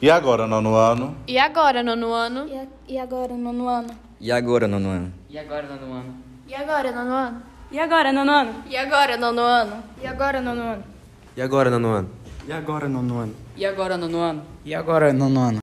E agora, nono ano? E agora, nono ano? E, a- e agora, nono ano? E agora, nono ano? E agora, nono ano? E agora, nono ano? E agora, nono ano? E agora, nono ano? E agora, nono ano? E agora, nono ano? E agora, nono ano? E agora, nono ano? E agora, nono ano?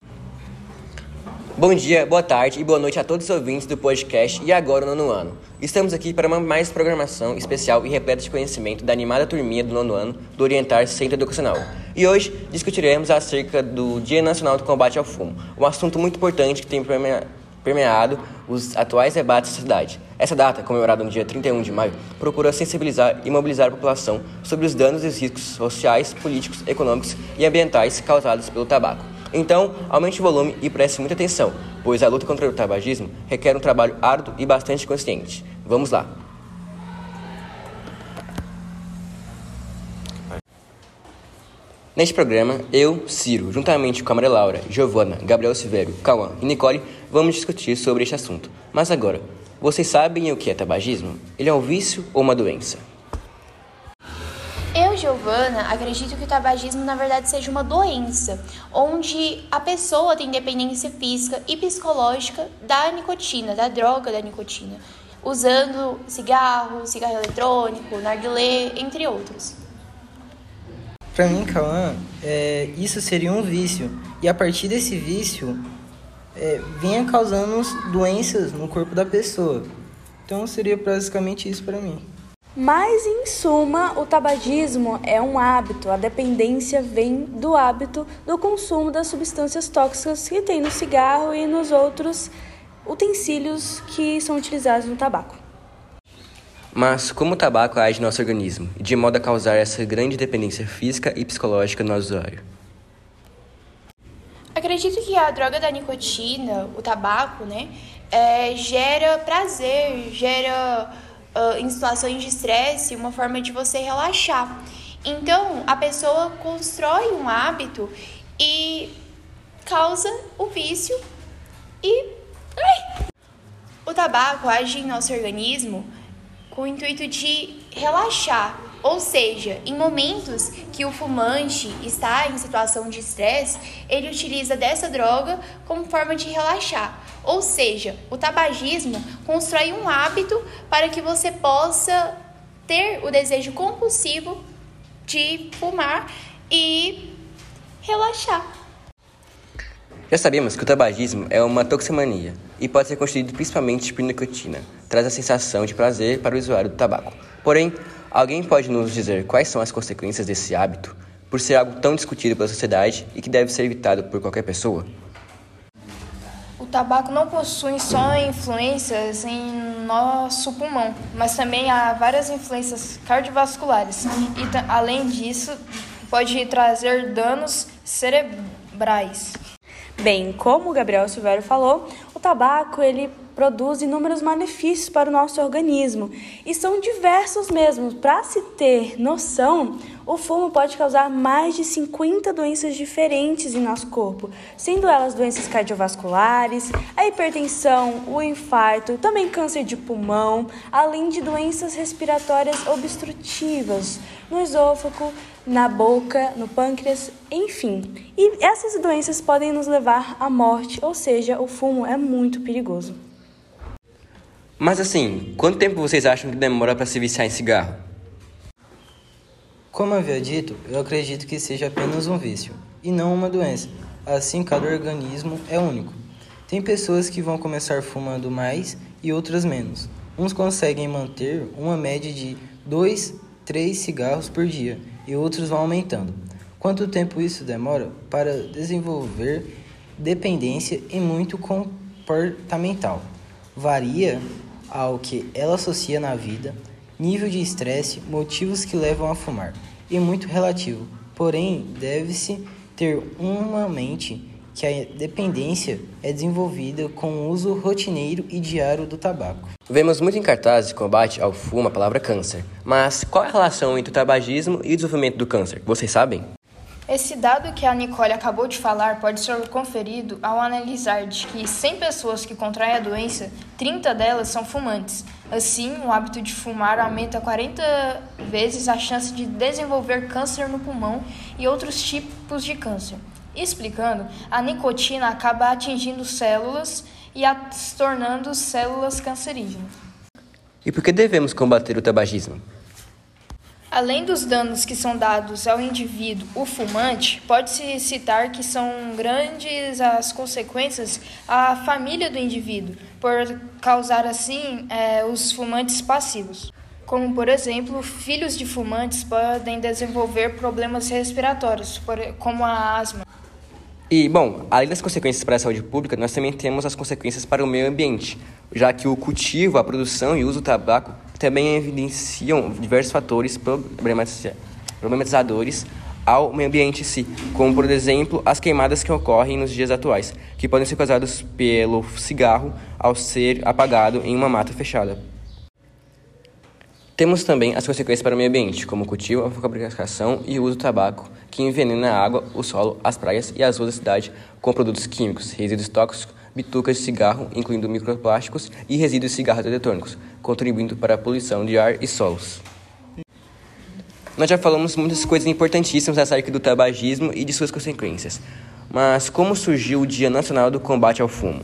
Bom dia, boa tarde e boa noite a todos os ouvintes do podcast E Agora Nono Ano. Estamos aqui para uma mais programação especial e repleta de conhecimento da animada turminha do nono ano do Orientar Centro Educacional. E hoje discutiremos acerca do Dia Nacional do Combate ao Fumo, um assunto muito importante que tem permea- permeado os atuais debates da sociedade. Essa data, comemorada no dia 31 de maio, procura sensibilizar e mobilizar a população sobre os danos e os riscos sociais, políticos, econômicos e ambientais causados pelo tabaco. Então, aumente o volume e preste muita atenção, pois a luta contra o tabagismo requer um trabalho árduo e bastante consciente. Vamos lá! Neste programa, eu, Ciro, juntamente com a Maria Laura, Giovana, Gabriel Silvério, Cauã e Nicole, vamos discutir sobre este assunto. Mas agora, vocês sabem o que é tabagismo? Ele é um vício ou uma doença? Eu, Giovana, acredito que o tabagismo na verdade seja uma doença, onde a pessoa tem dependência física e psicológica da nicotina, da droga da nicotina, usando cigarro, cigarro eletrônico, narguilé, entre outros. Pra mim, Cauã, é, isso seria um vício. E a partir desse vício, é, vinha causando doenças no corpo da pessoa. Então seria basicamente isso pra mim. Mas, em suma, o tabagismo é um hábito. A dependência vem do hábito do consumo das substâncias tóxicas que tem no cigarro e nos outros utensílios que são utilizados no tabaco. Mas como o tabaco age no nosso organismo, de modo a causar essa grande dependência física e psicológica no usuário? Acredito que a droga da nicotina, o tabaco, né, é, gera prazer, gera ah, em situações de estresse uma forma de você relaxar. Então, a pessoa constrói um hábito e causa o vício e. Ai! O tabaco age em nosso organismo com o intuito de relaxar, ou seja, em momentos que o fumante está em situação de estresse, ele utiliza dessa droga como forma de relaxar. Ou seja, o tabagismo constrói um hábito para que você possa ter o desejo compulsivo de fumar e relaxar. Já sabemos que o tabagismo é uma toxicomania e pode ser constituído principalmente por nicotina. Traz a sensação de prazer para o usuário do tabaco. Porém, alguém pode nos dizer quais são as consequências desse hábito, por ser algo tão discutido pela sociedade e que deve ser evitado por qualquer pessoa? O tabaco não possui só influências em nosso pulmão, mas também há várias influências cardiovasculares. E além disso, pode trazer danos cerebrais. Bem, como o Gabriel Silvério falou, tabaco ele produz inúmeros malefícios para o nosso organismo e são diversos mesmo. Para se ter noção, o fumo pode causar mais de 50 doenças diferentes em nosso corpo, sendo elas doenças cardiovasculares, a hipertensão, o infarto, também câncer de pulmão, além de doenças respiratórias obstrutivas no esôfago, na boca, no pâncreas, enfim. E essas doenças podem nos levar à morte, ou seja, o fumo é muito perigoso. Mas assim, quanto tempo vocês acham que demora para se viciar em cigarro? Como havia dito, eu acredito que seja apenas um vício e não uma doença. Assim, cada organismo é único. Tem pessoas que vão começar fumando mais e outras menos. Uns conseguem manter uma média de 2, 3 cigarros por dia e outros vão aumentando. Quanto tempo isso demora para desenvolver dependência e muito comportamental? Varia ao que ela associa na vida, nível de estresse, motivos que levam a fumar, e muito relativo. Porém, deve-se ter uma mente que a dependência é desenvolvida com o uso rotineiro e diário do tabaco. Vemos muito em cartazes de combate ao fumo a palavra câncer. Mas qual é a relação entre o tabagismo e o desenvolvimento do câncer? Vocês sabem? Esse dado que a Nicole acabou de falar pode ser conferido ao analisar de que 100 pessoas que contraem a doença, 30 delas são fumantes. Assim, o hábito de fumar aumenta 40 vezes a chance de desenvolver câncer no pulmão e outros tipos de câncer. Explicando, a nicotina acaba atingindo células e as tornando células cancerígenas. E por que devemos combater o tabagismo? Além dos danos que são dados ao indivíduo, o fumante, pode-se citar que são grandes as consequências à família do indivíduo, por causar assim é, os fumantes passivos. Como, por exemplo, filhos de fumantes podem desenvolver problemas respiratórios, como a asma. E, bom, além das consequências para a saúde pública, nós também temos as consequências para o meio ambiente, já que o cultivo, a produção e o uso do tabaco também evidenciam diversos fatores problematizadores ao meio ambiente em si, como, por exemplo, as queimadas que ocorrem nos dias atuais, que podem ser causadas pelo cigarro ao ser apagado em uma mata fechada. Temos também as consequências para o meio ambiente, como o cultivo, a fabricação e o uso do tabaco, que envenena a água, o solo, as praias e as ruas da cidade com produtos químicos, resíduos tóxicos, bitucas de cigarro, incluindo microplásticos e resíduos de cigarros eletrônicos, contribuindo para a poluição de ar e solos. Nós já falamos muitas coisas importantíssimas acerca do tabagismo e de suas consequências, mas como surgiu o Dia Nacional do Combate ao Fumo?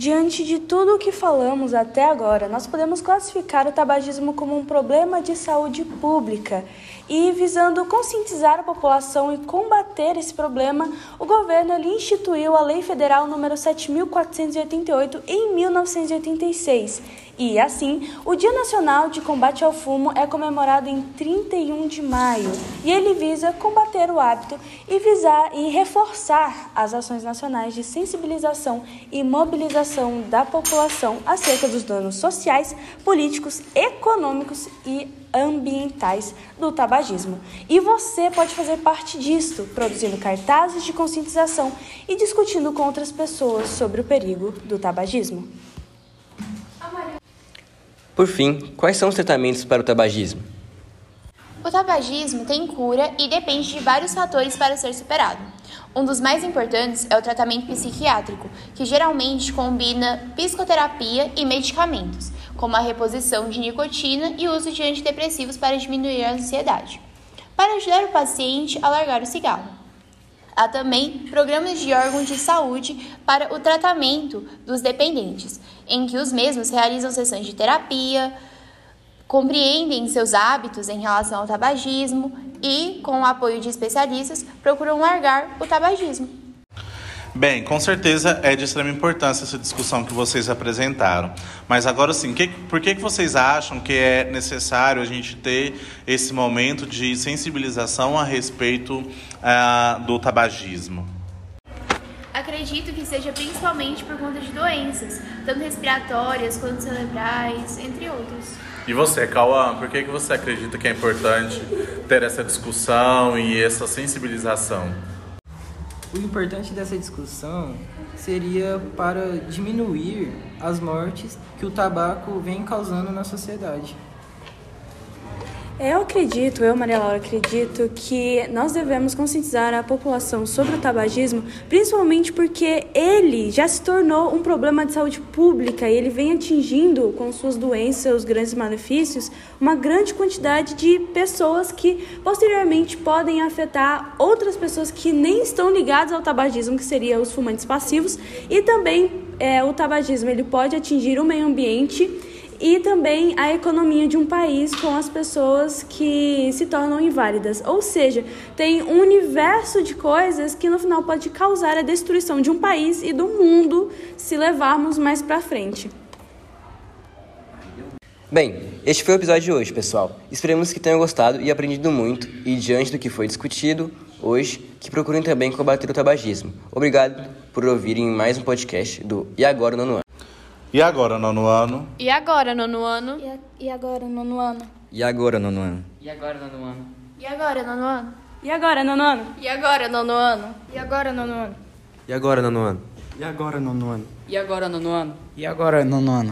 Diante de tudo o que falamos até agora, nós podemos classificar o tabagismo como um problema de saúde pública. E visando conscientizar a população e combater esse problema, o governo instituiu a Lei Federal número 7488 em 1986 e, assim, o Dia Nacional de Combate ao Fumo é comemorado em 31 de maio e ele visa combater o hábito e visar e reforçar as ações nacionais de sensibilização e mobilização da população acerca dos danos sociais, políticos, econômicos e ambientais do tabagismo. E você pode fazer parte disto, produzindo cartazes de conscientização e discutindo com outras pessoas sobre o perigo do tabagismo. Por fim, quais são os tratamentos para o tabagismo? O tabagismo tem cura e depende de vários fatores para ser superado. Um dos mais importantes é o tratamento psiquiátrico, que geralmente combina psicoterapia e medicamentos, como a reposição de nicotina e uso de antidepressivos para diminuir a ansiedade, para ajudar o paciente a largar o cigarro. Há também programas de órgãos de saúde para o tratamento dos dependentes, em que os mesmos realizam sessões de terapia, compreendem seus hábitos em relação ao tabagismo e, com o apoio de especialistas, procuram largar o tabagismo. Bem, com certeza é de extrema importância essa discussão que vocês apresentaram. Mas agora sim, que, por que, que vocês acham que é necessário a gente ter esse momento de sensibilização a respeito uh, do tabagismo? Acredito que seja principalmente por conta de doenças, tanto respiratórias quanto cerebrais, entre outros. E você, Cauã, por que, que você acredita que é importante ter essa discussão e essa sensibilização? O importante dessa discussão seria para diminuir as mortes que o tabaco vem causando na sociedade. Eu acredito, eu, Maria Laura, acredito que nós devemos conscientizar a população sobre o tabagismo, principalmente porque ele já se tornou um problema de saúde pública e ele vem atingindo, com suas doenças, seus grandes malefícios, uma grande quantidade de pessoas que posteriormente podem afetar outras pessoas que nem estão ligadas ao tabagismo, que seriam os fumantes passivos, e também é, o tabagismo ele pode atingir o meio ambiente e também a economia de um país com as pessoas que se tornam inválidas. Ou seja, tem um universo de coisas que no final pode causar a destruição de um país e do mundo se levarmos mais para frente. Bem, este foi o episódio de hoje, pessoal. Esperamos que tenham gostado e aprendido muito e diante do que foi discutido hoje, que procurem também combater o tabagismo. Obrigado por ouvirem mais um podcast do E Agora no Ano. E agora, nono ano? E agora, nono ano? E, a, e agora, nono ano? E agora, nono ano? E agora, nono ano? E agora, nono ano? E agora, nono ano? E agora, nono ano? E agora, nono ano? E agora, nono ano? E agora, nono ano? E agora, nono ano? E agora, nono ano?